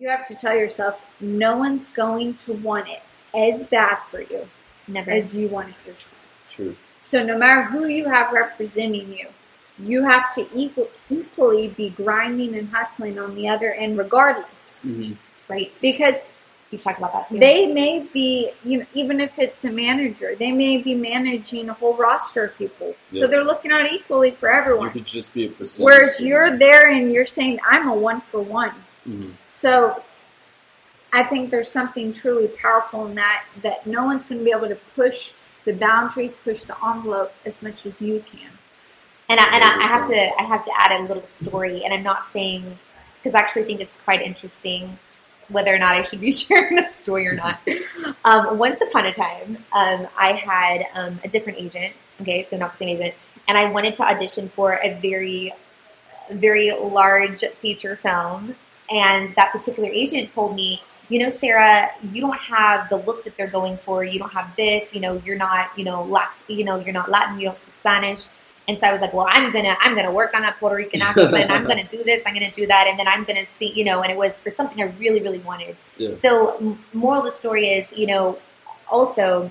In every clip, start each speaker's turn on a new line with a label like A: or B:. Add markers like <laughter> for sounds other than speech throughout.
A: You have to tell yourself no one's going to want it as bad for you
B: Never.
A: as you want it yourself.
C: True.
A: So no matter who you have representing you, you have to equal, equally be grinding and hustling on the other end regardless.
C: hmm
B: right.
A: Because
B: You've talked about that too.
A: they may be, you know, even if it's a manager, they may be managing a whole roster of people.
C: Yeah.
A: So they're looking out equally for everyone.
C: You
A: everyone.
C: could just be a percentage.
A: Whereas you're there and you're saying, I'm a one for one.
C: Hmm
A: So I think there's something truly powerful in that, that no one's going to be able to push the boundaries, push the envelope as much as you can.
B: And I, and I, I have to I have to add a little story, and I'm not saying because I actually think it's quite interesting whether or not I should be <laughs> sharing this story or not. um, once upon a time, um, I had um, a different agent. Okay, so not the same agent, and I wanted to audition for a very very large feature film, and that particular agent told me. You know, Sarah, you don't have the look that they're going for. You don't have this. You know, you're not. You know, Latin. You know, you're not Latin. You don't speak Spanish. And so I was like, well, I'm gonna I'm gonna work on that Puerto Rican accent. I'm gonna do this. I'm gonna do that, and then I'm gonna see, you know. And it was for something I really really wanted.
C: Yeah.
B: So, moral of the story is, you know, also,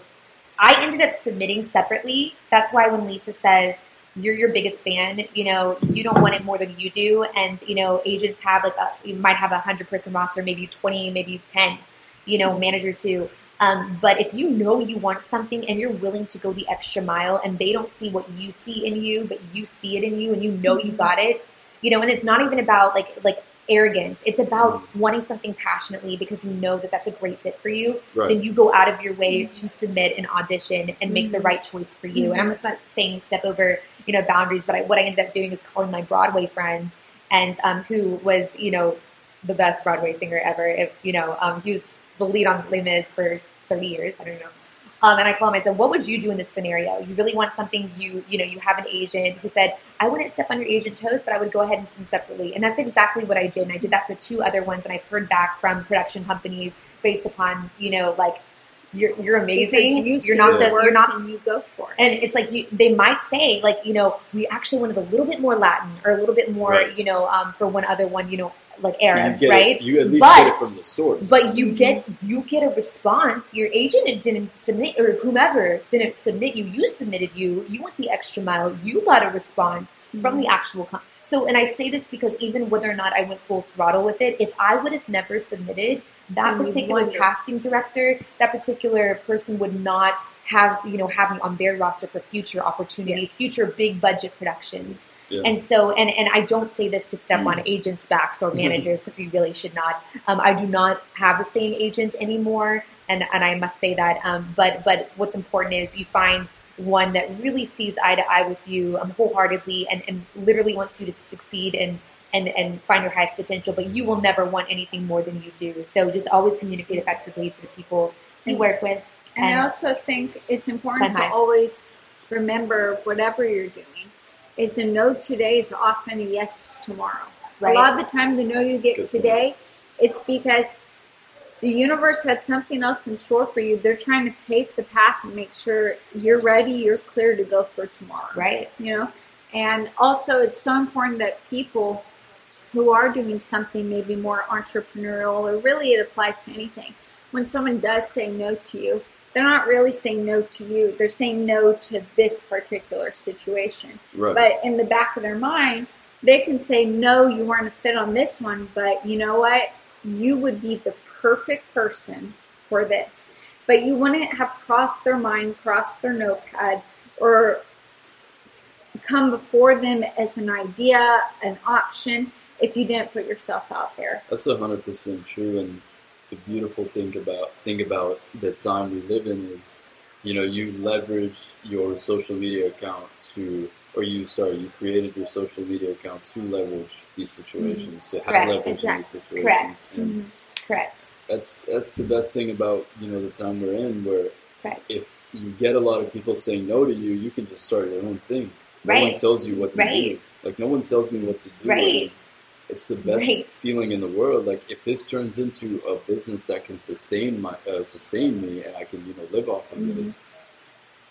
B: I ended up submitting separately. That's why when Lisa says you're your biggest fan, you know, you don't want it more than you do, and you know, agents have like a you might have a hundred person roster, maybe twenty, maybe ten, you know, manager too. Um, but if you know you want something and you're willing to go the extra mile, and they don't see what you see in you, but you see it in you, and you know you mm-hmm. got it, you know, and it's not even about like like arrogance. It's about mm-hmm. wanting something passionately because you know that that's a great fit for you.
C: Right.
B: Then you go out of your way mm-hmm. to submit an audition and make the right choice for you. And I'm just not saying step over, you know, boundaries, but I, what I ended up doing is calling my Broadway friend, and um, who was, you know, the best Broadway singer ever. If you know, um, he was the lead on Les Mis for 30 years. I don't know. Um, and I called him. I said, "What would you do in this scenario? You really want something? You, you know, you have an agent." He said, "I wouldn't step on your agent toes, but I would go ahead and sing separately." And that's exactly what I did. And I did that for two other ones. And I've heard back from production companies based upon, you know, like you're you're amazing.
A: You
B: You're not
A: see
B: the
A: work
B: you're not
A: and you go for it.
B: and it's like you, they might say, like you know, we actually wanted a little bit more Latin or a little bit more,
C: Right.
B: you know, um, for one other one, you know, like
C: You
B: Arab,
C: get
B: right?
C: It, you at least
B: But-
C: get it from the source.
B: But you get you get a response. Your agent didn't submit, or whomever didn't submit you. You submitted you. You went the extra mile. You got a response from the actual. Com- so, and I say this because even whether or not I went full throttle with it, if I would have never submitted, that
A: And
B: particular casting director, that particular person would not have you know have me on their roster for future opportunities,
A: Yes.
B: future big budget productions.
C: Yeah.
B: And so, and, and I don't say this to step
C: Mm.
B: on agents' backs or
C: Mhm.
B: managers because you really should not. Um, I do not have the same agent anymore, and, and I must say that. Um, but but what's important is you find one that really sees eye to eye with you um, wholeheartedly and, and literally wants you to succeed and, and, and find your highest potential. But you will never want anything more than you do. So just always communicate effectively to the people you work with.
A: And I also think it's important to
B: high.
A: always remember whatever you're doing is a no today is often a yes tomorrow.
B: Right.
A: A lot of the time, the no you get
C: Good point.
A: today, it's because the universe had something else in store for you. They're trying to pave the path and make sure you're ready, you're clear to go for tomorrow
B: Right.
A: you know and also it's so important that people who are doing something maybe more entrepreneurial or really it applies to anything when someone does say no to you they're not really saying no to you they're saying no to this particular situation.
C: Right.
A: but in the back of their mind they can say no you weren't a fit on this one but you know what? You would be the perfect person for this. But you wouldn't have crossed their mind crossed their notepad or come before them as an idea an option if you didn't put yourself out there
C: That's hundred percent true. And the beautiful thing about thing about the time we live in is, you know, you leveraged your social media account to, or you sorry, you created your social media account to leverage these situations, to have
B: Correct,
C: leverage in these situations.
B: correct.
C: And mm-hmm,
B: Correct.
C: that's that's the best thing about you know the time we're in, where
B: Correct.
C: if you get a lot of people saying no to you, you can just start your own thing. No one tells you what to
B: Right.
C: do. Like no one tells me what to do.
B: Right.
C: And It's the best
B: Right.
C: feeling in the world. Like if this turns into a business that can sustain my uh, sustain me, and I can you know live off of
B: Mhm.
C: this,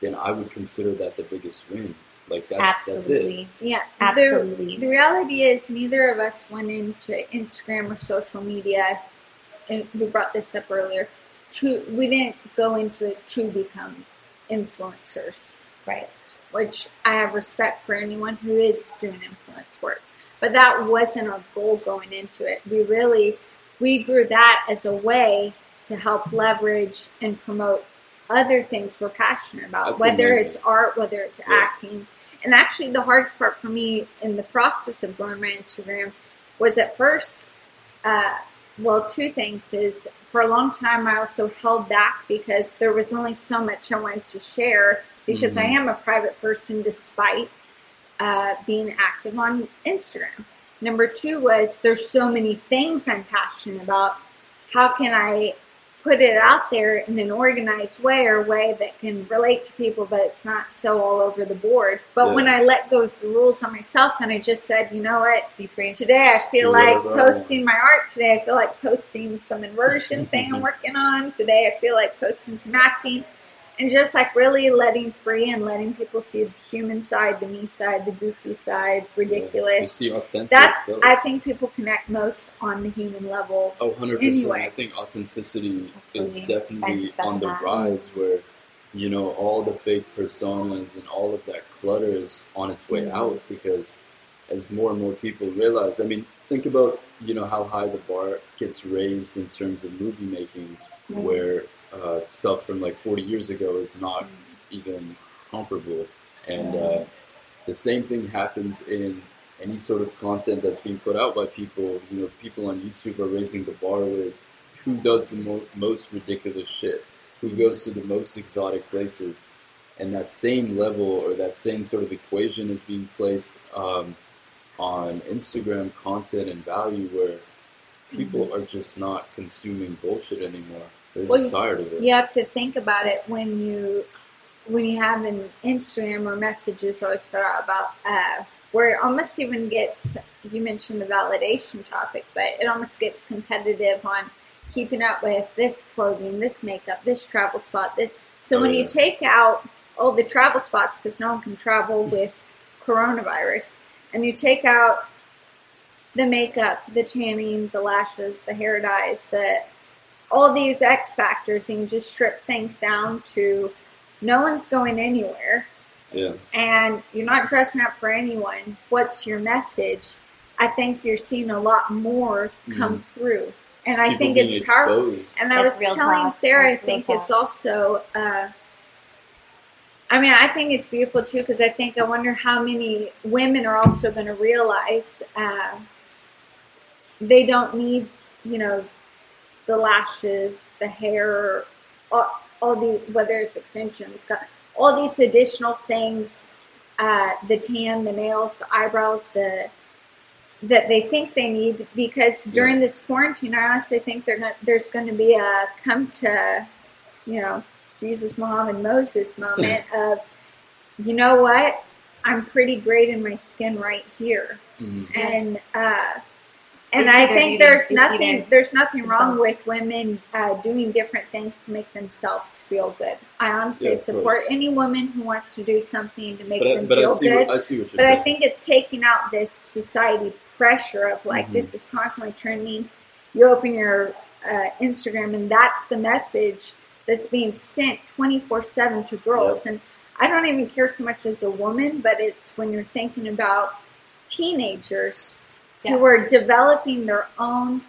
C: then I would consider that the biggest win. Like that's that's it.
A: Yeah
B: Absolutely.
A: the, the reality is neither of us went into instagram or social media and we brought this up earlier. To we didn't go into it to become influencers,
B: Right.
A: which I have respect for anyone who is doing influence work. But that wasn't our goal going into it. We really we grew that as a way to help leverage and promote other things we're passionate about,
C: That's
A: whether
C: amazing.
A: it's art, whether it's
C: Yeah.
A: acting. And actually, the hardest part for me in the process of growing my Instagram was at first, uh, well, two things is for a long time I also held back because there was only so much I wanted to share because I
C: Mhm.
A: am a private person despite uh, being active on Instagram. Number two was there's so many things I'm passionate about. How can I put it out there in an organized way or way that can relate to people, but it's not so all over the board? But
C: Yeah.
A: when I let go of the rules on myself and I just said, you know what,
B: Be free.
A: today I feel
C: do
A: like posting my art. Today I feel like posting some inversion thing I'm <laughs> working on. Today I feel like posting some acting. And just like really letting free and letting people see the human side, the me side, the goofy side, ridiculous.
C: Just the authentic
A: That's
C: self.
A: I think people connect most on the human level.
C: Oh, 100%. I think authenticity
B: Absolutely.
C: is definitely on the
B: that.
C: rise where, you know, all the fake personas and all of that clutter is on its way
B: Mhm.
C: out because as more and more people realize, I mean, think about, you know, how high the bar gets raised in terms of movie making
B: Mhm.
C: where uh, stuff from like 40 years ago is not even comparable. And uh, the same thing happens in any sort of content that's being put out by people. You know, people on YouTube are raising the bar with who does the mo- most ridiculous shit, who goes to the most exotic places. And that same level or that same sort of equation is being placed um, on Instagram content and value where people are just not consuming bullshit anymore. They're
A: Well,
C: just tired of it.
A: You have to think about it when you when you have an Instagram or messages always put out about uh, where it almost even gets you mentioned the validation topic, but it almost gets competitive on keeping up with this clothing, this makeup, this travel spot. This, so
C: Oh,
A: when
C: yeah.
A: you take out all the travel spots because no one can travel <laughs> with coronavirus, and you take out the makeup, the tanning, the lashes, the hair dyes, the all these X factors, and you just strip things down to no one's going anywhere
C: Yeah.
A: and you're not dressing up for anyone. What's your message? I think you're seeing a lot more come through, and I think
C: being
A: it's powerful.
C: exposed.
A: And I
B: That's
A: was telling
B: talk.
A: Sarah, I
B: That's real
A: think it's also. Uh, I mean, I think it's beautiful too because I think I wonder how many women are also going to realize uh, they don't need, you know, the lashes, the hair, all, all the whether it's extensions, all these additional things, uh, the tan, the nails, the eyebrows, the that they think they need because during this quarantine, I honestly think they're not, there's going to be a come to, you know, Jesus, and Moses moment <laughs> of, you know what, I'm pretty great in my skin right here,
C: Mhm.
A: and uh, and I think there's nothing
B: their-
A: there's nothing wrong with women uh, doing different things to make themselves feel good. I honestly
C: Yeah,
A: support
C: course.
A: any woman who wants to do something to make
C: But, I,
A: them
C: but I
A: feel
C: see
A: good.
C: what I see what you're
A: But I think it's taking out this society pressure of like
C: Mhm.
A: this is constantly trending. You open your uh, Instagram and that's the message that's being sent twenty four seven to girls. And I don't even care so much as a woman, but it's when you're thinking about teenagers
B: Yeah.
A: who are developing their own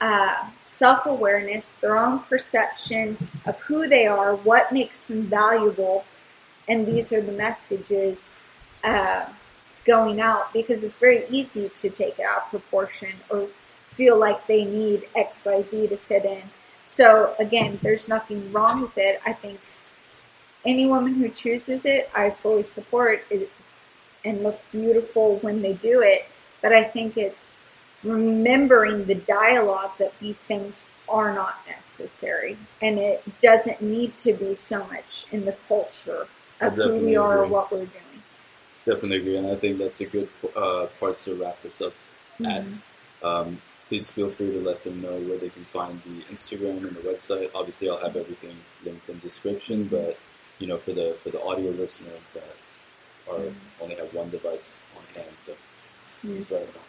A: uh, self awareness, their own perception of who they are, what makes them valuable, and these are the messages uh, going out because it's very easy to take it out of proportion or feel like they need XYZ to fit in. So, again, there's nothing wrong with it. I think any woman who chooses it, I fully support it and look beautiful when they do it. But I think it's remembering the dialogue that these things are not necessary and it doesn't need to be so much in the culture of who we are or what we're doing.
C: Definitely agree, and I think that's a good uh, part to wrap this up at. Um, please feel free to let them know where they can find the Instagram and the website. Obviously, I'll have everything linked in description, but you know, for the for the audio listeners that are only have one device on hand, so Just let them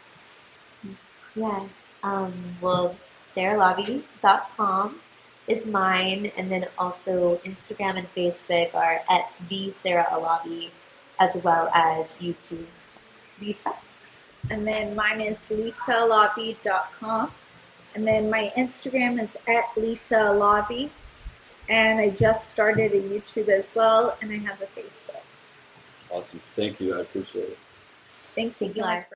C: know.
B: Yeah. Um, well, sarahlavie.com is mine, and then also Instagram and Facebook are at the Sarah Alavi, as well as YouTube. Lisa.
A: And then mine is lisalavi.com. And then my Instagram is at Lisa Alavi. And I just started a YouTube as well, and I have a Facebook.
C: Awesome. Thank you. I appreciate it.
A: Thank you
B: Thank
A: so much.
B: Liza.